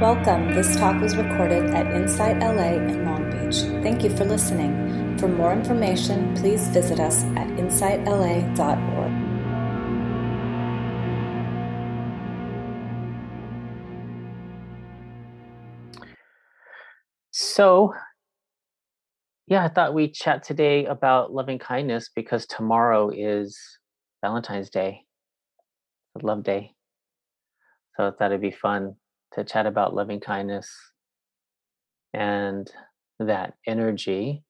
Welcome. This talk was recorded at Insight LA in Long Beach. Thank you for listening. For more information, please visit us at insightla.org. So, yeah, I thought we'd chat today about loving kindness because tomorrow is Valentine's Day, love day. So I thought it'd be fun to chat about loving kindness and that energy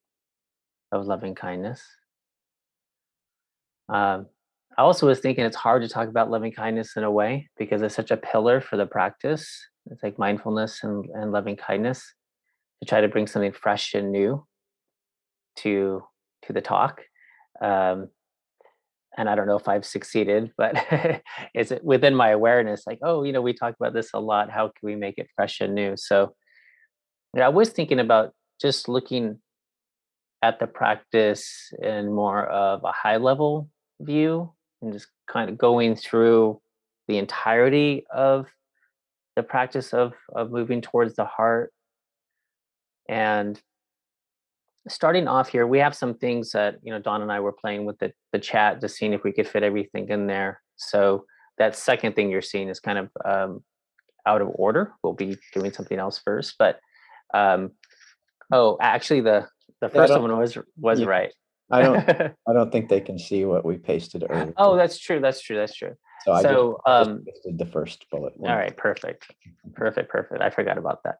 of loving kindness. Um, I also was thinking it's hard to talk about loving kindness in a way because it's such a pillar for the practice. It's like mindfulness and, and loving kindness to try to bring something fresh and new to to the talk. Um, and I don't know if I've succeeded, but is it within my awareness like, oh, you know, we talk about this a lot. How can we make it fresh and new? So yeah, I was thinking about just looking at the practice in more of a high level view and just kind of going through the entirety of the practice of of moving towards the heart and starting off here, we have some things that you know Don and I were playing with the the chat, just seeing if we could fit everything in there. So that second thing you're seeing is kind of um, out of order. We'll be doing something else first, but um, oh, actually the the first yeah, one was was yeah, right. I don't I don't think they can see what we pasted earlier. Oh, that's true. That's true. That's true. So, I just, um, just the first bullet. All right, perfect, perfect, perfect. I forgot about that.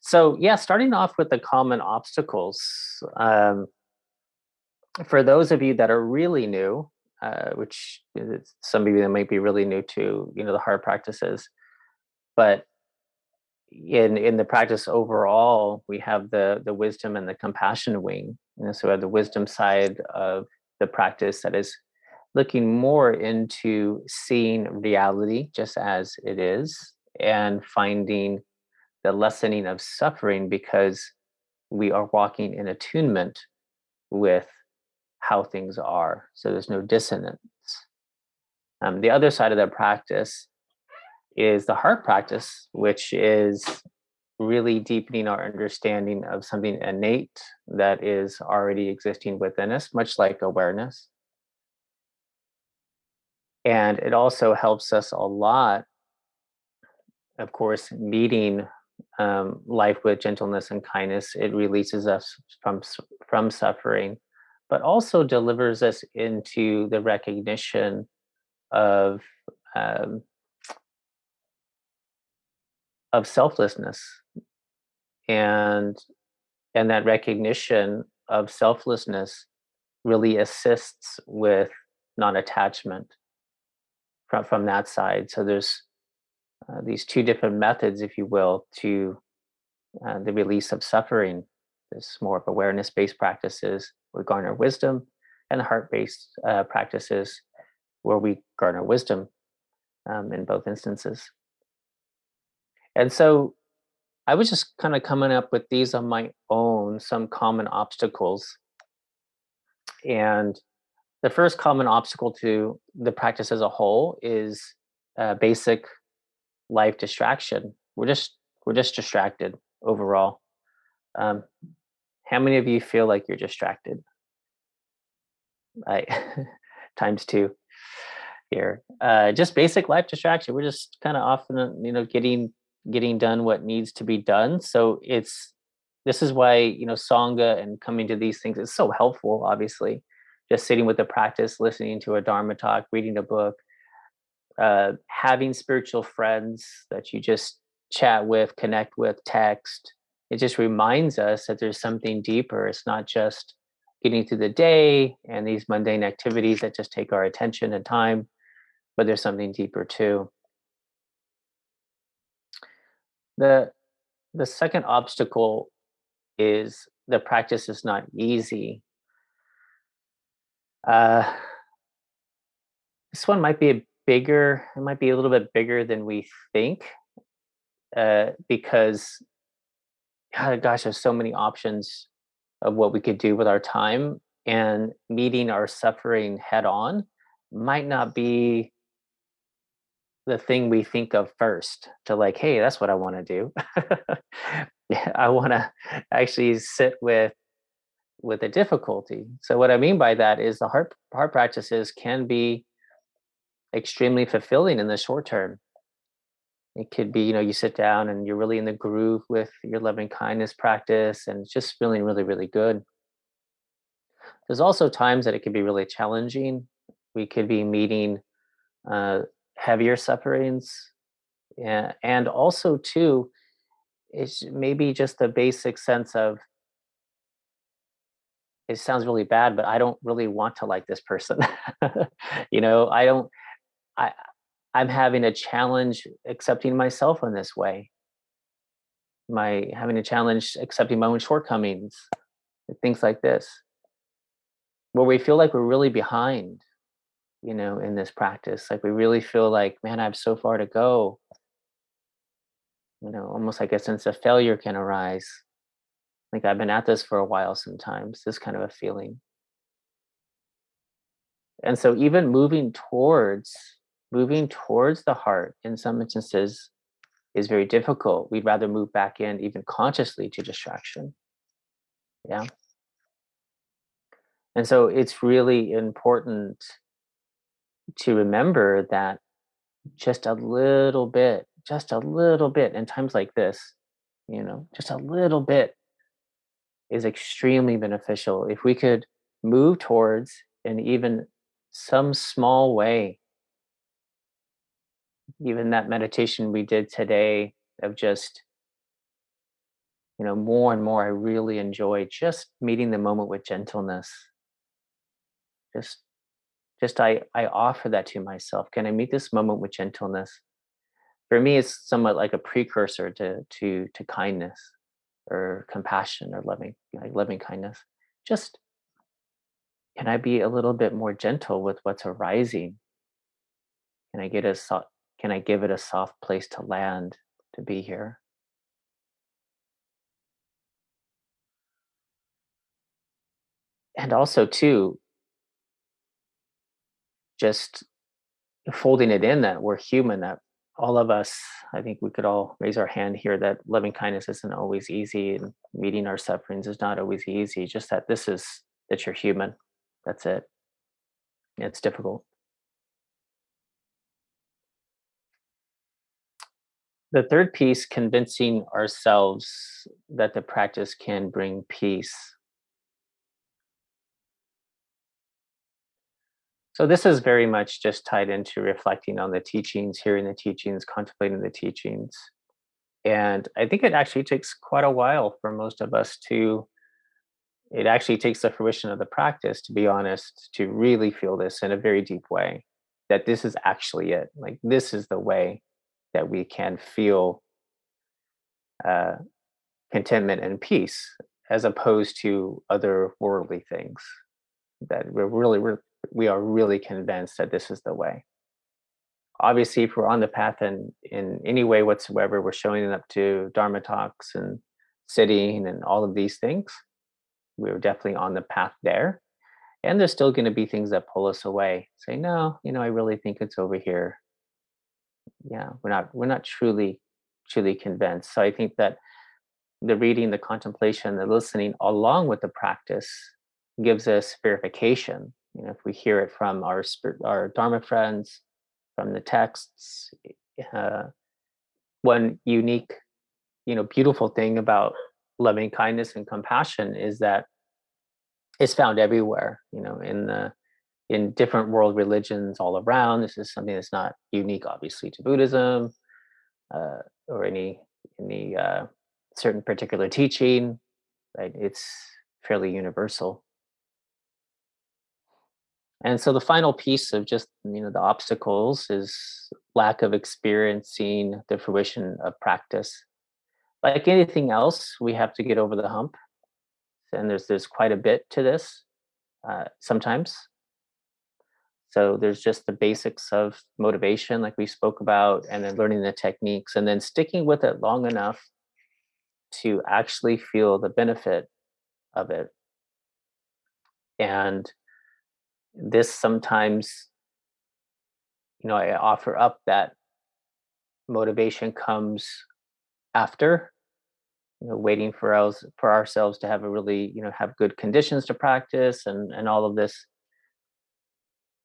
So yeah, starting off with the common obstacles. Um, for those of you that are really new, uh, which some of you that might be really new to you know the heart practices, but in in the practice overall, we have the the wisdom and the compassion wing. You know, so we have the wisdom side of the practice that is looking more into seeing reality just as it is and finding the lessening of suffering because we are walking in attunement with how things are. So there's no dissonance. Um, the other side of that practice is the heart practice, which is really deepening our understanding of something innate that is already existing within us, much like awareness. And it also helps us a lot, of course, meeting um, life with gentleness and kindness. It releases us from, from suffering, but also delivers us into the recognition of um, of selflessness and and that recognition of selflessness really assists with non-attachment from from that side. So there's uh, these two different methods, if you will, to uh, the release of suffering. There's more of awareness-based practices where we garner wisdom, and the heart-based uh, practices where we garner wisdom um, in both instances. And so I was just kind of coming up with these on my own, some common obstacles. And the first common obstacle to the practice as a whole is uh, basic life distraction. We're just we're just distracted overall. Um, how many of you feel like you're distracted? Right, times two here. Uh, just basic life distraction. We're just kind of often, you know, getting getting done what needs to be done. So it's this is why you know sangha and coming to these things is so helpful. Obviously, just sitting with the practice, listening to a Dharma talk, reading a book, uh, having spiritual friends that you just chat with, connect with, text. It just reminds us that there's something deeper. It's not just getting through the day and these mundane activities that just take our attention and time, but there's something deeper too. The the second obstacle is the practice is not easy uh, this one might be a bigger, it might be a little bit bigger than we think uh, because, gosh, there's so many options of what we could do with our time and meeting our suffering head on might not be the thing we think of first to like hey that's what i want to do i want to actually sit with with a difficulty. So what i mean by that is the heart heart practices can be extremely fulfilling in the short term. It could be you know you sit down and you're really in the groove with your loving kindness practice and it's just feeling really really good. There's also times that it can be really challenging. We could be meeting uh, heavier sufferings. And, and also too it's maybe just a basic sense of it sounds really bad but i don't really want to like this person you know i don't i i'm having a challenge accepting myself in this way my having a challenge accepting my own shortcomings things like this where we feel like we're really behind you know, in this practice. Like we really feel like, man, I have so far to go. You know, almost like a sense of failure can arise. Like I've been at this for a while sometimes, this kind of a feeling. And so even moving towards moving towards the heart in some instances is very difficult. We'd rather move back in even consciously to distraction. Yeah. And so it's really important to remember that just a little bit, just a little bit in times like this, you know, just a little bit is extremely beneficial. If we could move towards in even some small way, even that meditation we did today of just, you know, more and more, I really enjoy just meeting the moment with gentleness. Just just I, I offer that to myself. Can I meet this moment with gentleness? For me, it's somewhat like a precursor to to to kindness or compassion or loving like loving kindness. Just can I be a little bit more gentle with what's arising? Can I get a soft can I give it a soft place to land to be here? And also too, just folding it in that we're human, that all of us, I think we could all raise our hand here that loving kindness isn't always easy and meeting our sufferings is not always easy. Just that this is that you're human. That's it. It's difficult. The third piece, convincing ourselves that the practice can bring peace. So this is very much just tied into reflecting on the teachings, hearing the teachings, contemplating the teachings. And I think it actually takes quite a while for most of us to it actually takes the fruition of the practice to be honest to really feel this in a very deep way that this is actually it like this is the way that we can feel uh, contentment and peace as opposed to other worldly things that we're really we're we are really convinced that this is the way. Obviously, if we're on the path and in any way whatsoever, we're showing up to Dharma talks and sitting and all of these things. We're definitely on the path there. And there's still going to be things that pull us away. Say, no, you know, I really think it's over here. Yeah, we're not we're not truly, truly convinced. So I think that the reading, the contemplation, the listening along with the practice gives us verification you know, if we hear it from our our Dharma friends, from the texts, uh, one unique, you know, beautiful thing about loving kindness and compassion is that it's found everywhere. You know, in the in different world religions all around. This is something that's not unique, obviously, to Buddhism uh, or any any uh, certain particular teaching. Right? It's fairly universal and so the final piece of just you know the obstacles is lack of experiencing the fruition of practice. Like anything else we have to get over the hump and there's there's quite a bit to this uh, sometimes. So there's just the basics of motivation like we spoke about and then learning the techniques and then sticking with it long enough to actually feel the benefit of it. And this sometimes you know i offer up that motivation comes after you know waiting for us for ourselves to have a really you know have good conditions to practice and and all of this.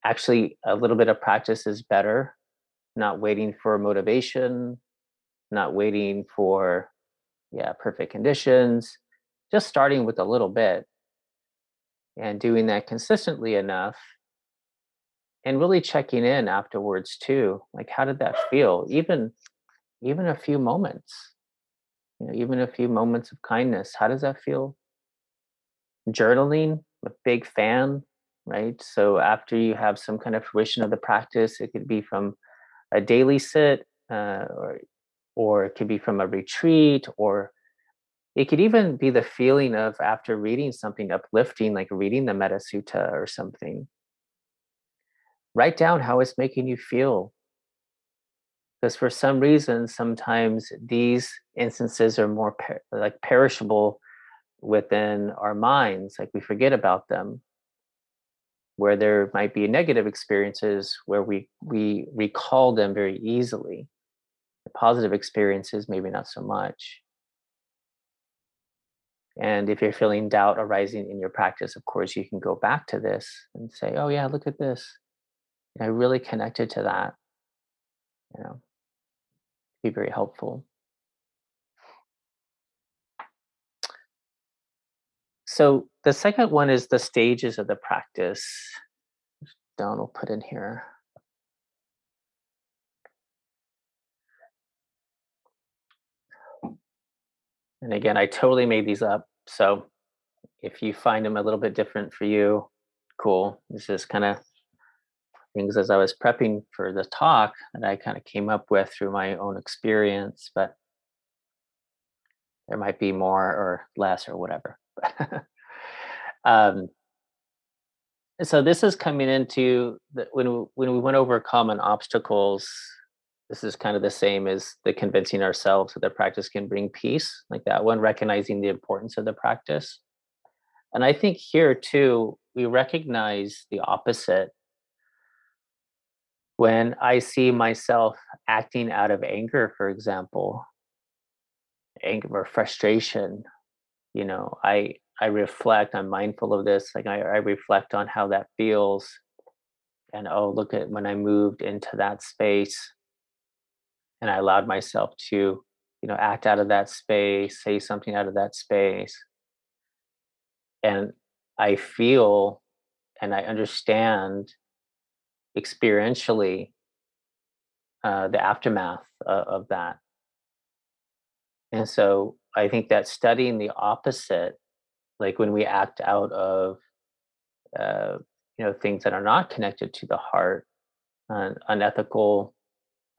Actually a little bit of practice is better not waiting for motivation not waiting for yeah perfect conditions just starting with a little bit and doing that consistently enough and really checking in afterwards too like how did that feel? Even even a few moments you know even a few moments of kindness how does that feel? Journaling I'm a big fan right? So after you have some kind of fruition of the practice it could be from a daily sit uh, or or it could be from a retreat or it could even be the feeling of after reading something uplifting like reading the metta sutta or something. Write down how it's making you feel. Because for some reason sometimes these instances are more per- like perishable within our minds like we forget about them. Where there might be negative experiences where we we recall them very easily. The positive experiences maybe not so much and if you're feeling doubt arising in your practice of course you can go back to this and say oh yeah look at this I really connected to that. You know, be very helpful. So the second one is the stages of the practice. Don will put in here. And again, I totally made these up. So if you find them a little bit different for you, cool. This is kind of things as I was prepping for the talk that I kind of came up with through my own experience, but there might be more or less or whatever. um, so this is coming into the, when when we went over common obstacles. This is kind of the same as the convincing ourselves that the practice can bring peace, like that one, recognizing the importance of the practice. And I think here too, we recognize the opposite when I see myself acting out of anger, for example, anger or frustration, you know, I I reflect, I'm mindful of this, like I, I reflect on how that feels. And oh, look at when I moved into that space and I allowed myself to, you know, act out of that space, say something out of that space. And I feel and I understand experientially uh, the aftermath uh, of that. And so I think that studying the opposite, like when we act out of, uh, you know, things that are not connected to the heart, uh, unethical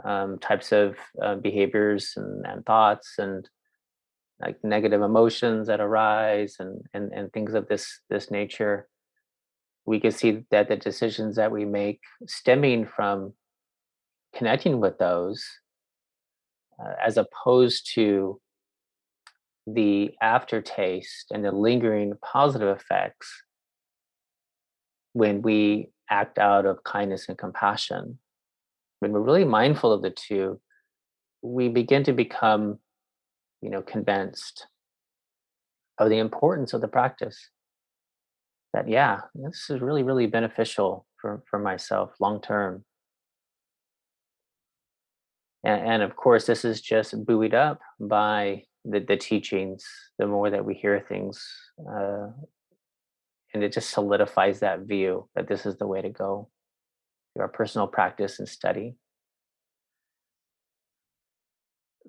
um, types of uh, behaviors and, and thoughts and like negative emotions that arise and, and, and things of this, this nature. We can see that the decisions that we make stemming from connecting with those uh, as opposed to the aftertaste and the lingering positive effects when we act out of kindness and compassion when we're really mindful of the two we begin to become you know convinced of the importance of the practice. That yeah this is really really beneficial for for myself long term. And, and of course this is just buoyed up by the, the teachings the more that we hear things uh, and it just solidifies that view that this is the way to go our personal practice and study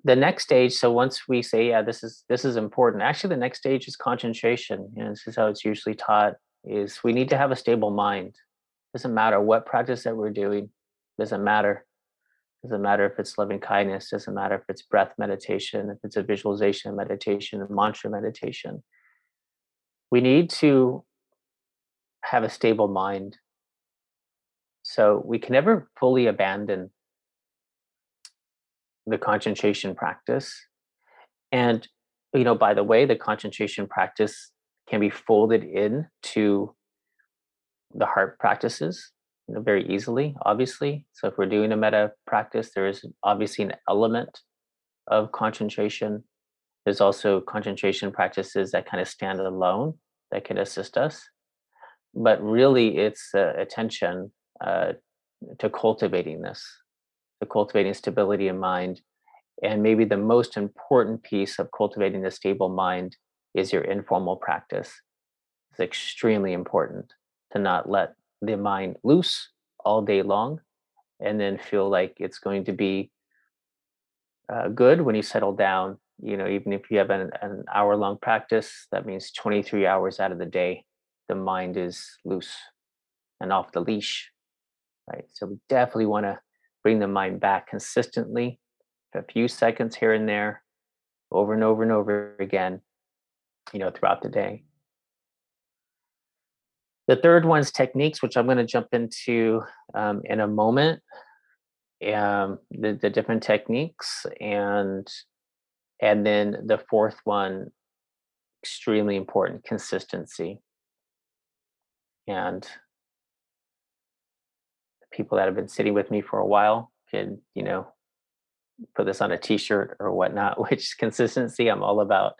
the next stage so once we say yeah this is this is important actually the next stage is concentration know, this is how it's usually taught is we need to have a stable mind. Doesn't matter what practice that we're doing. Doesn't matter. Doesn't matter if it's loving kindness. Doesn't matter if it's breath meditation. If it's a visualization meditation, a mantra meditation. We need to have a stable mind. So we can never fully abandon the concentration practice. And you know, by the way, the concentration practice can be folded in to the heart practices you know, very easily, obviously. So if we're doing a metta practice, there is obviously an element of concentration. There's also concentration practices that kind of stand alone that can assist us. But really, it's uh, attention uh, to cultivating this, to cultivating stability in mind. And maybe the most important piece of cultivating a stable mind is your informal practice. It's extremely important to not let the mind loose all day long and then feel like it's going to be uh, good when you settle down you know even if you have an, an hour long practice that means 23 hours out of the day the mind is loose and off the leash right so we definitely want to bring the mind back consistently a few seconds here and there over and over and over again you know throughout the day the third one's techniques, which I'm going to jump into um, in a moment. Um, the, the different techniques and and then the fourth one, extremely important, consistency. And people that have been sitting with me for a while can, you know, put this on a t-shirt or whatnot, which consistency I'm all about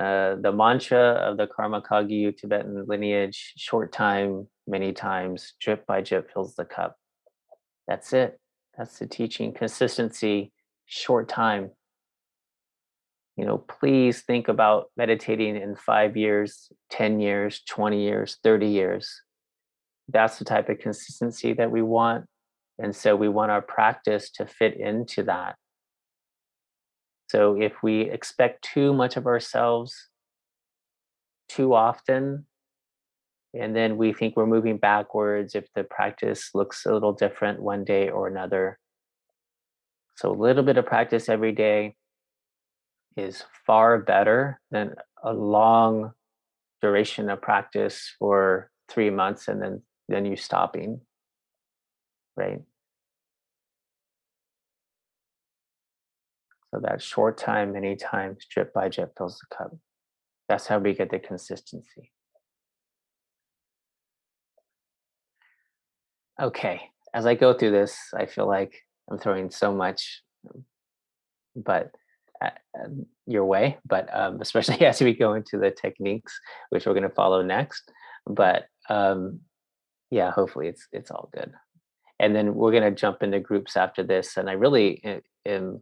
uh, the mantra of the Karma Kagyu Tibetan lineage short time, many times, drip by drip fills the cup. That's it. That's the teaching. Consistency, short time. You know, please think about meditating in five years, 10 years, 20 years, 30 years. That's the type of consistency that we want. And so we want our practice to fit into that. So if we expect too much of ourselves too often, and then we think we're moving backwards if the practice looks a little different one day or another. So a little bit of practice every day is far better than a long duration of practice for three months and then then you stopping right So that short time, many times, drip by drip fills the cup. That's how we get the consistency. Okay, as I go through this, I feel like I'm throwing so much, but uh, um, your way, but um, especially as we go into the techniques, which we're going to follow next. But um, yeah, hopefully it's it's all good. And then we're going to jump into groups after this. And I really eh, am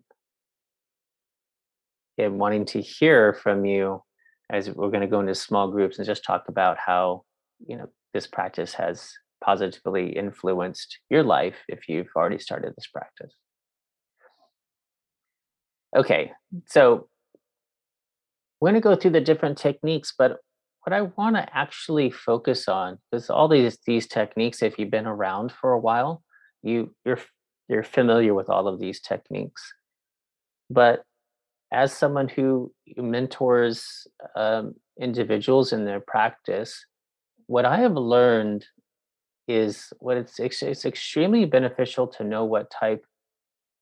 wanting to hear from you as we're going to go into small groups and just talk about how you know this practice has positively influenced your life if you've already started this practice okay so we're going to go through the different techniques but what i want to actually focus on because all these these techniques if you've been around for a while you you're you're familiar with all of these techniques but as someone who mentors um, individuals in their practice, what I have learned is what it's it's extremely beneficial to know what type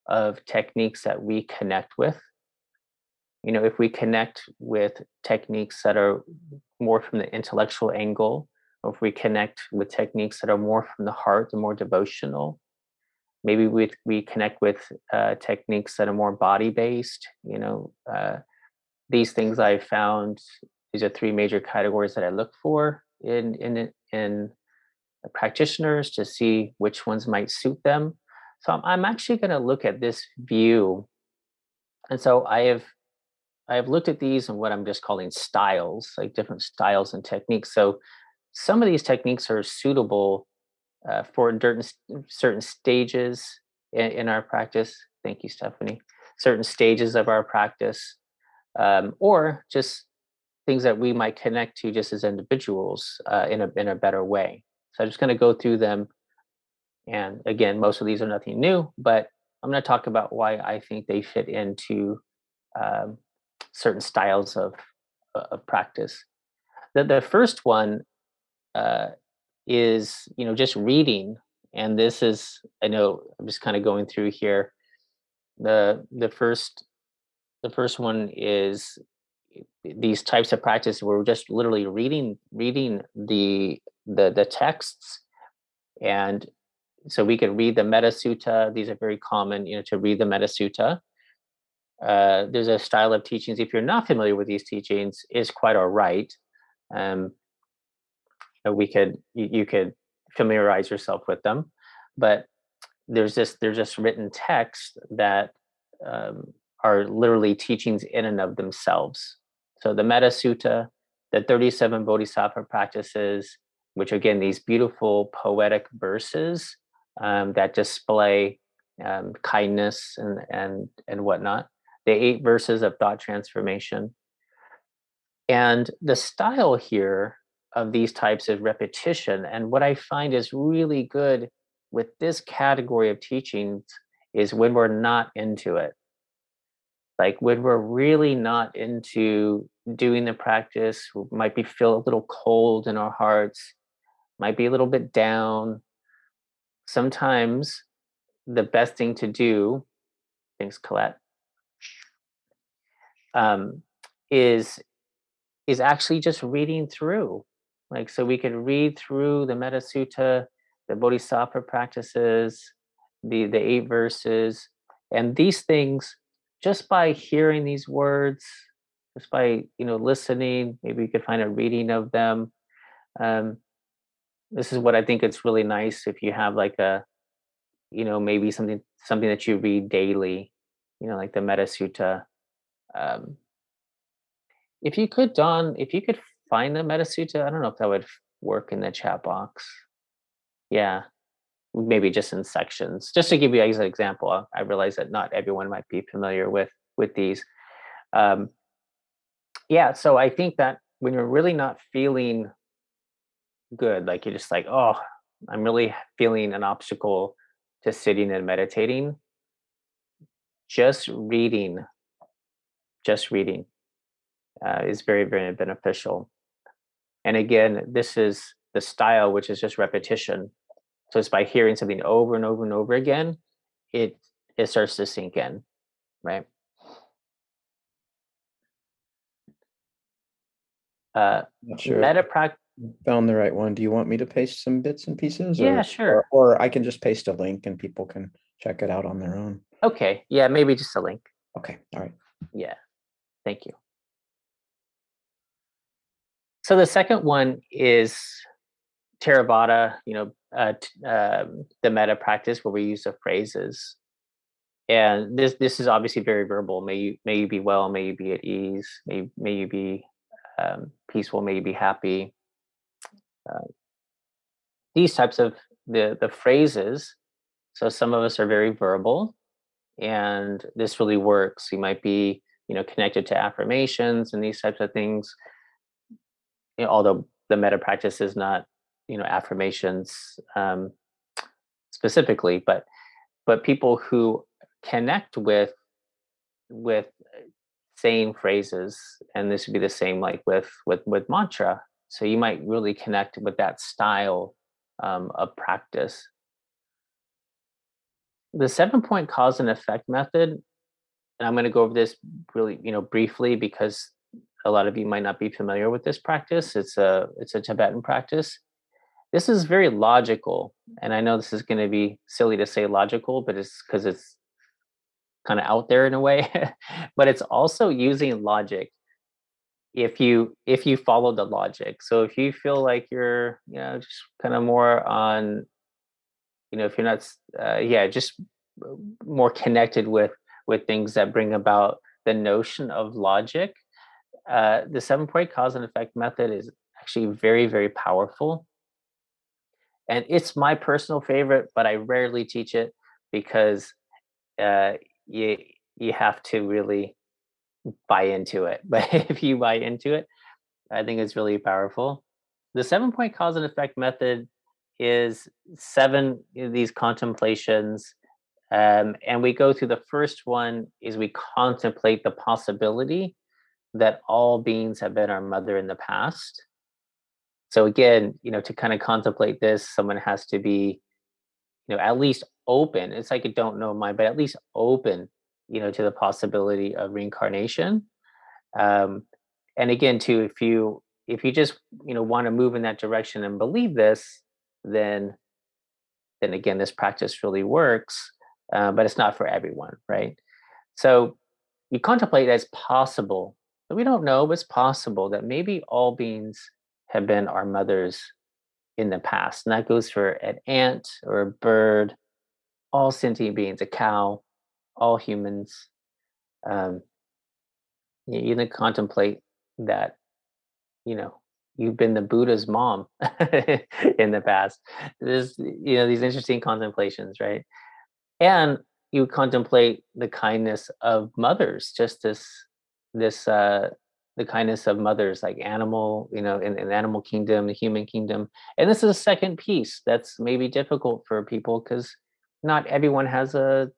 of techniques that we connect with. You know, if we connect with techniques that are more from the intellectual angle, or if we connect with techniques that are more from the heart, the more devotional, maybe we we connect with uh, techniques that are more body based you know uh, these things i found these are three major categories that i look for in in in practitioners to see which ones might suit them. So i'm, I'm actually going to look at this view. And so i have i have looked at these and what i'm just calling styles like different styles and techniques so some of these techniques are suitable uh, for certain, certain stages in, in, our practice. Thank you, Stephanie. Certain stages of our practice, um, or just things that we might connect to just as individuals uh, in a in a better way. So I'm just going to go through them, and again, most of these are nothing new, but I'm going to talk about why I think they fit into um, certain styles of of practice. The the first one uh, is you know just reading and this is i know i'm just kind of going through here the the first the first one is these types of practice where we're just literally reading reading the the the texts and so we could read the Metta Sutta. These are very common, you know, to read the Metta Sutta. Uh, there's a style of teachings. If you're not familiar with these teachings, is quite all right. Um, we could you, you could familiarize yourself with them, but there's this there's just written text that um, are literally teachings in and of themselves. So the Metta Sutta, the 37 Bodhisattva practices, which again these beautiful poetic verses um, that display um, kindness and and and whatnot. The eight verses of thought transformation, and the style here of these types of repetition. And what I find is really good with this category of teachings is when we're not into it. Like when we're really not into doing the practice, we might be feel a little cold in our hearts, might be a little bit down, sometimes the best thing to do, thanks Colette, um, is is actually just reading through. Like so we could read through the Metta Sutta, the Bodhisattva practices, the the eight verses, and these things just by hearing these words, just by you know listening, maybe you could find a reading of them. Um, this is what I think it's really nice if you have like a, you know, maybe something something that you read daily, you know, like the Metta Sutta. Um, if you could, Don, if you could find the Metta Sutta, I don't know if that would work in the chat box. Yeah, maybe just in sections. Just to give you an example, I realize that not everyone might be familiar with with these. Um, yeah, so I think that when you're really not feeling good. Like you're just like, oh, I'm really feeling an obstacle to sitting and meditating. Just reading, just reading uh, is very, very beneficial. And again, this is the style, which is just repetition. So it's by hearing something over and over and over again, it it starts to sink in, right? Uh, sure. metta practice found the right one. Do you want me to paste some bits and pieces? Yeah, sure. Or, or, I can just paste a link and people can check it out on their own. Okay. Yeah, maybe just a link. Okay. All right. Yeah. Thank you. So the second one is Theravada, you know, uh, uh, the metta practice where we use the phrases. And this this is obviously very verbal. May you may you be well, may you be at ease, may may you be um, peaceful, may you be happy, uh, these types of the the phrases so some of us are very verbal and this really works you might be you know connected to affirmations and these types of things you know, although the metta practice is not you know affirmations um, specifically but but people who connect with with saying phrases and this would be the same like with with with mantra so you might really connect with that style um, of practice. The seven point cause and effect method, and I'm going to go over this really, you know, briefly because a lot of you might not be familiar with this practice. It's a it's a Tibetan practice. This is very logical, and I know this is going to be silly to say logical, but it's because it's kind of out there in a way. but it's also using logic if you if you follow the logic so if you feel like you're you know just kind of more on you know if you're not uh, yeah just more connected with with things that bring about the notion of logic uh, the seven point cause and effect method is actually very very powerful and it's my personal favorite but i rarely teach it because uh, you you have to really buy into it. But if you buy into it, I think it's really powerful. The seven point cause and effect method is seven these contemplations. Um, and we go through the first one is we contemplate the possibility that all beings have been our mother in the past. So again, you know, to kind of contemplate this, someone has to be, you know, at least open. It's like a don't know mind, but at least open you know to the possibility of reincarnation um, and again too if you if you just you know want to move in that direction and believe this then then again, this practice really works, uh, but it's not for everyone, right? So you contemplate as possible, but we don't know, but it's possible that maybe all beings have been our mothers in the past. And that goes for an ant or a bird, all sentient beings, a cow, all humans. Um, you, then contemplate that, you know, you've been the Buddha's mom in the past. There's, you know, these interesting contemplations, right? And you contemplate the kindness of mothers, just this, this, uh, the kindness of mothers, like animal, you know, in, in animal kingdom, the human kingdom. And this is a second piece that's maybe difficult for people because not everyone has a,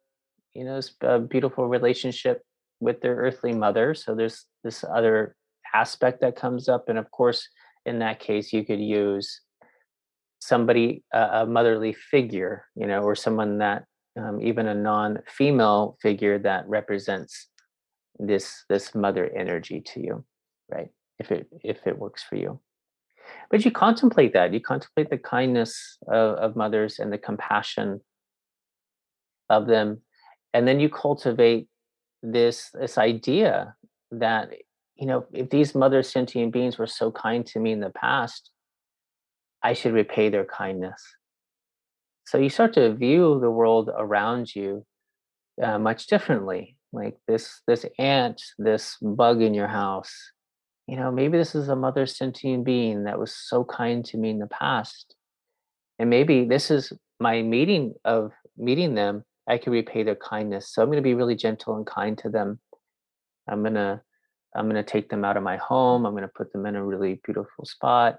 you know, a beautiful relationship with their earthly mother. So there's this other aspect that comes up. And of course, in that case, you could use somebody, a motherly figure, you know, or someone that um, even a non-female figure that represents this this mother energy to you, right? If it if it works for you. But you contemplate that. You contemplate the kindness of, of mothers and the compassion of them, and then you cultivate this this idea that you know, if these mother sentient beings were so kind to me in the past, I should repay their kindness. So you start to view the world around you uh, much differently. Like this, this ant, this bug in your house. You know, maybe this is a mother sentient being that was so kind to me in the past, and maybe this is my meeting of meeting them. I can repay their kindness. So I'm going to be really gentle and kind to them. I'm to I'm going to take them out of my home. I'm going to put them in a really beautiful spot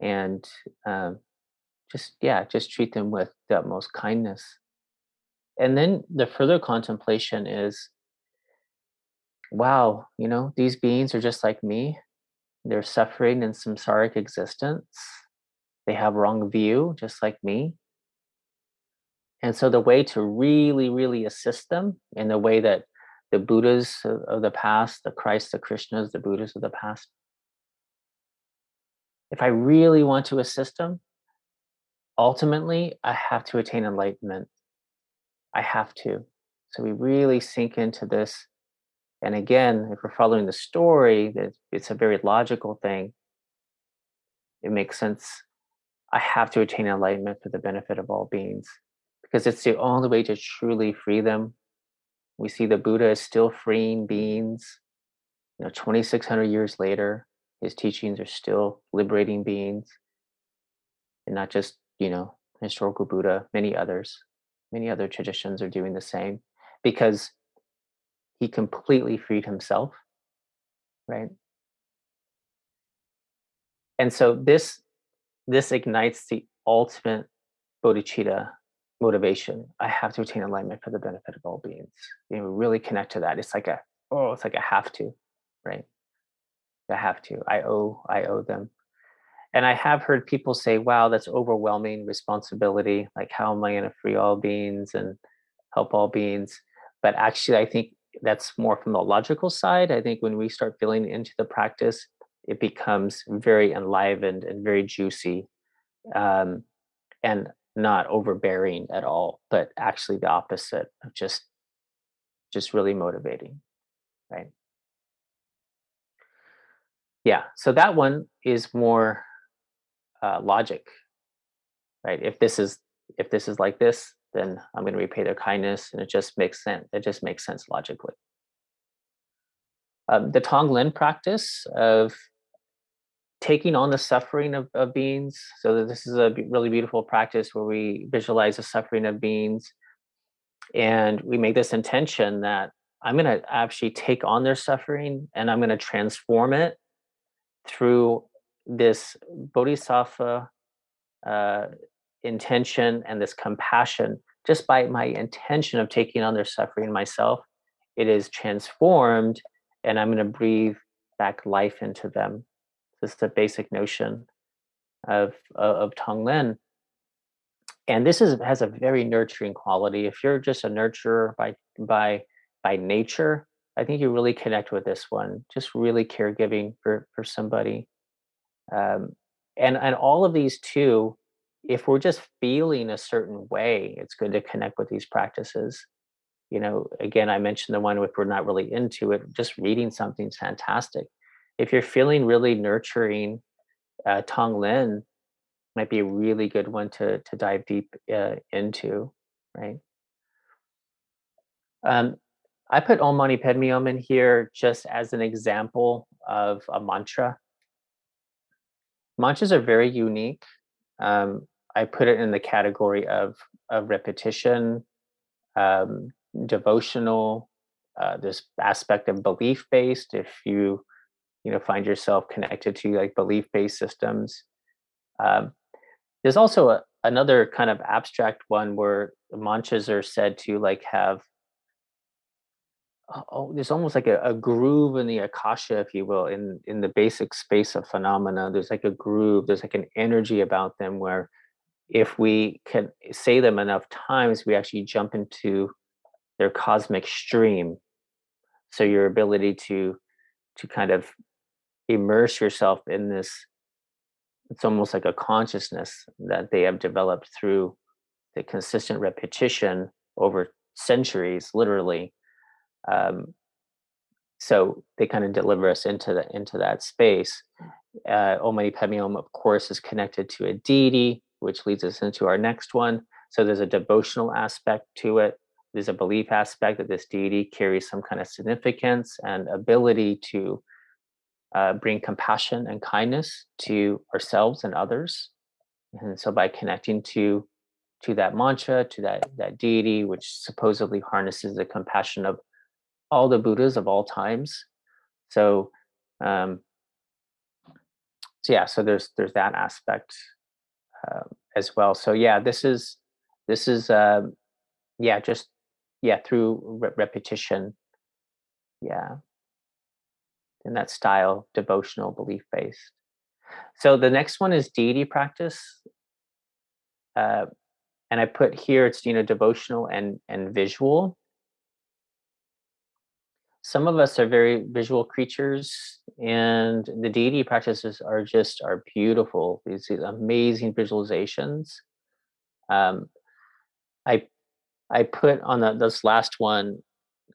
and um, just, yeah, just treat them with the utmost kindness. And then the further contemplation is wow, you know, these beings are just like me. They're suffering in samsaric existence. They have wrong view, just like me. And so the way to really, really assist them in the way that the Buddhas of the past, the Christ, the Krishnas, the Buddhas of the past. If I really want to assist them, ultimately, I have to attain enlightenment. I have to. So we really sink into this. And again, if we're following the story, it's a very logical thing. It makes sense. I have to attain enlightenment for the benefit of all beings because it's the only way to truly free them we see the Buddha is still freeing beings. You know, 2,600 years later, his teachings are still liberating beings, and not just you know historical Buddha. Many others, many other traditions are doing the same because he completely freed himself, right? And so this this ignites the ultimate bodhicitta motivation. I have to attain enlightenment for the benefit of all beings. You know, really connect to that. It's like a oh, it's like a have to, right? I have to. I owe. I owe them. And I have heard people say, "Wow, that's overwhelming responsibility. Like, how am I going to free all beings and help all beings?" But actually, I think that's more from the logical side. I think when we start feeling into the practice, it becomes very enlivened and very juicy. Um, and not overbearing at all, but actually the opposite of just just really motivating, right? Yeah, so that one is more uh, logic, right? If this is if this is like this, then I'm going to repay their kindness, and it just makes sense. It just makes sense logically. Um, the Tonglen practice of taking on the suffering of, of beings. So this is a really beautiful practice where we visualize the suffering of beings and we make this intention that I'm going to actually take on their suffering and I'm going to transform it through this bodhisattva uh, intention and this compassion. Just by my intention of taking on their suffering myself, it is transformed and I'm going to breathe back life into them this is the basic notion of of Tonglen. And this is has a very nurturing quality. If you're just a nurturer by by by nature, I think you really connect with this one. Just really caregiving for for somebody, um, and and all of these too if we're just feeling a certain way, it's good to connect with these practices. You know, again, I mentioned the one if we're not really into it, just reading something's fantastic. If you're feeling really nurturing, uh, Tonglen might be a really good one to to dive deep uh, into, right? Um, I put Om Mani Padme Hum in here just as an example of a mantra. Mantras are very unique. Um, I put it in the category of of repetition, um, devotional. Uh, this aspect of belief based. If you you know find yourself connected to like belief based systems, um, there's also a, another kind of abstract one where mantras are said to like have oh, there's almost like a, a, groove in the akasha, if you will, in in the basic space of phenomena. There's like a groove. There's like an energy about them where, if we can say them enough times, we actually jump into their cosmic stream. So your ability to to kind of immerse yourself in this. It's almost like a consciousness that they have developed through the consistent repetition over centuries, literally, um, so they kind of deliver us into the into that space. Uh, Padme Hum, of course, is connected to a deity, which leads us into our next one. So there's a devotional aspect to it. There's a belief aspect that this deity carries some kind of significance and ability to uh, bring compassion and kindness to ourselves and others. And so by connecting to to that mantra, to that that deity, which supposedly harnesses the compassion of all the Buddhas of all times. So, um, so yeah, so there's there's that aspect uh, as well. So yeah, this is this is uh, yeah just yeah through re- repetition, yeah, in that style, devotional, belief based. So the next one is deity practice. Uh, and I put here it's you know devotional and and visual some of us are very visual creatures and the deity practices are just are beautiful. These, amazing visualizations. Um, i i put on the, this last one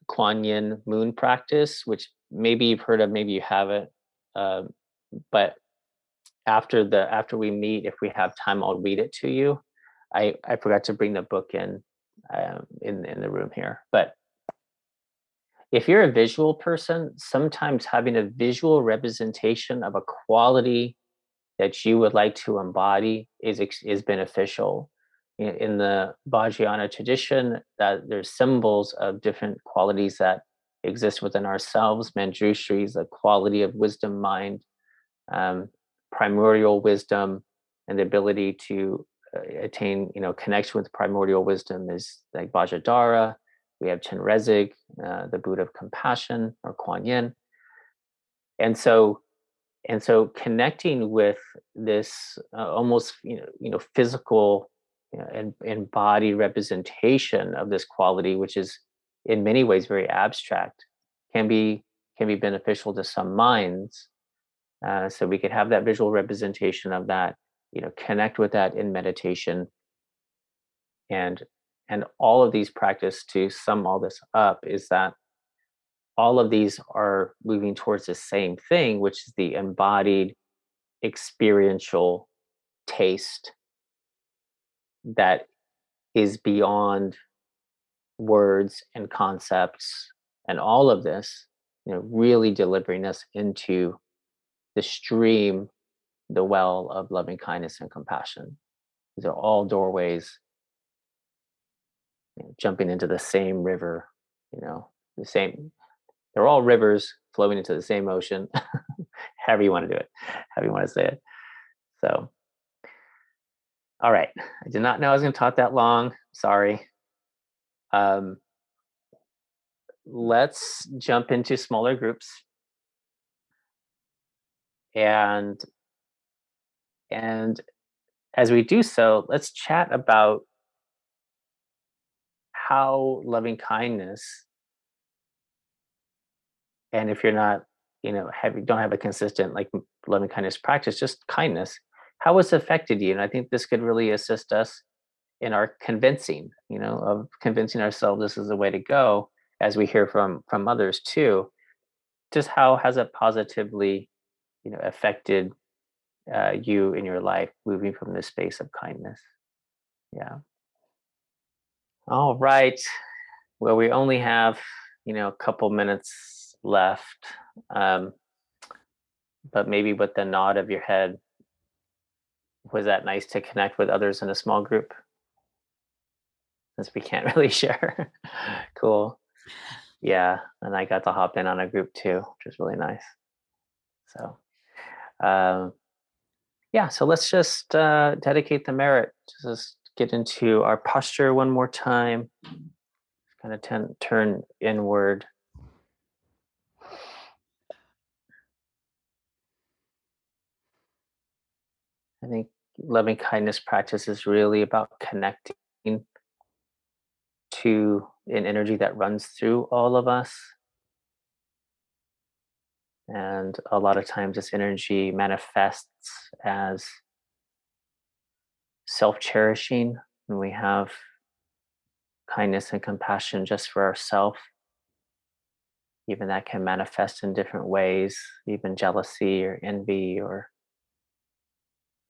kuan yin moon practice which maybe you've heard of maybe you haven't um, but after the after we meet if we have time i'll read it to you. I i forgot to bring the book in um, in in the room here but if you're a visual person, sometimes having a visual representation of a quality that you would like to embody is is beneficial. In, the Vajrayana tradition, that there's symbols of different qualities that exist within ourselves. Manjushri is a quality of wisdom, mind, um, primordial wisdom, and the ability to uh, attain, you know, connection with primordial wisdom is like Vajradhara we have Chenrezig, uh, the Buddha of compassion, or Kuan Yin. And so, and so connecting with this uh, almost you know, you know physical you know, and embodied representation of this quality, which is in many ways very abstract, can be can be beneficial to some minds. Uh, so we could have that visual representation of that, you know, connect with that in meditation, and and all of these practice to sum all this up is that all of these are moving towards the same thing which is the embodied experiential taste that is beyond words and concepts and all of this you know really delivering us into the stream the well of loving kindness and compassion. These are all doorways you know, jumping into the same river, you know, the same, they're all rivers flowing into the same ocean, however you want to do it, however you want to say it. So, all right. I did not know I was going to talk that long. Sorry. Um, let's jump into smaller groups and and as we do so let's chat about how loving kindness and if you're not you know have don't have a consistent like loving kindness practice just kindness how it's affected you. And I think this could really assist us in our convincing, you know, of convincing ourselves this is the way to go, as we hear from from others too. Just how has it positively, you know, affected uh, you in your life, moving from this space of kindness? Yeah. All right. Well, we only have, you know, a couple minutes left. Um, but maybe with the nod of your head, was that nice to connect with others in a small group? Since we can't really share. cool. Yeah. And I got to hop in on a group too, which is really nice. So, um, yeah, so let's just uh, dedicate the merit. Just get into our posture one more time. Kind of ten, turn inward. I think loving kindness practice is really about connecting to an energy that runs through all of us. And a lot of times, this energy manifests as self cherishing when we have kindness and compassion just for ourselves. Even that can manifest in different ways, even jealousy or envy or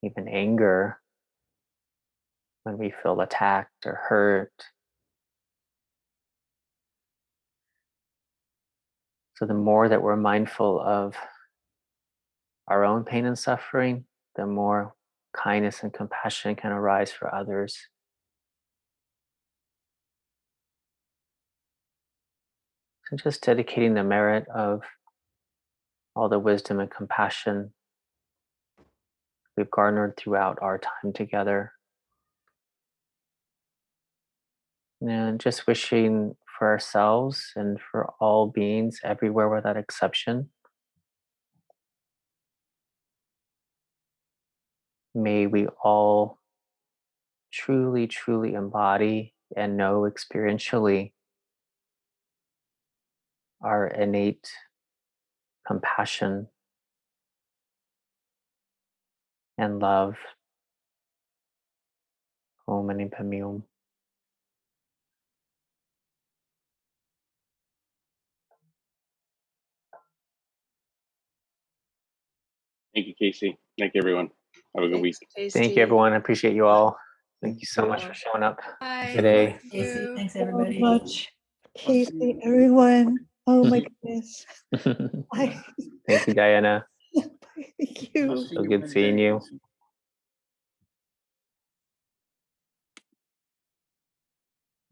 even anger when we feel attacked or hurt. So, the more that we're mindful of our own pain and suffering, the more kindness and compassion can arise for others. So, just dedicating the merit of all the wisdom and compassion we've garnered throughout our time together. And just wishing for ourselves and for all beings everywhere without exception. May we all truly, truly embody and know experientially our innate compassion and love. Om Mani Padme Hum. Thank you, Casey. Thank you, everyone. Have a good week. Thank you, everyone. I appreciate you all. Thank you so much for showing up Bye. today. Casey, thanks so everybody. much. Casey, everyone. Oh my goodness. I, Thank you, Diana. thank you. So good seeing you. All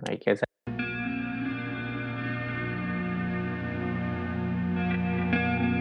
right, guys.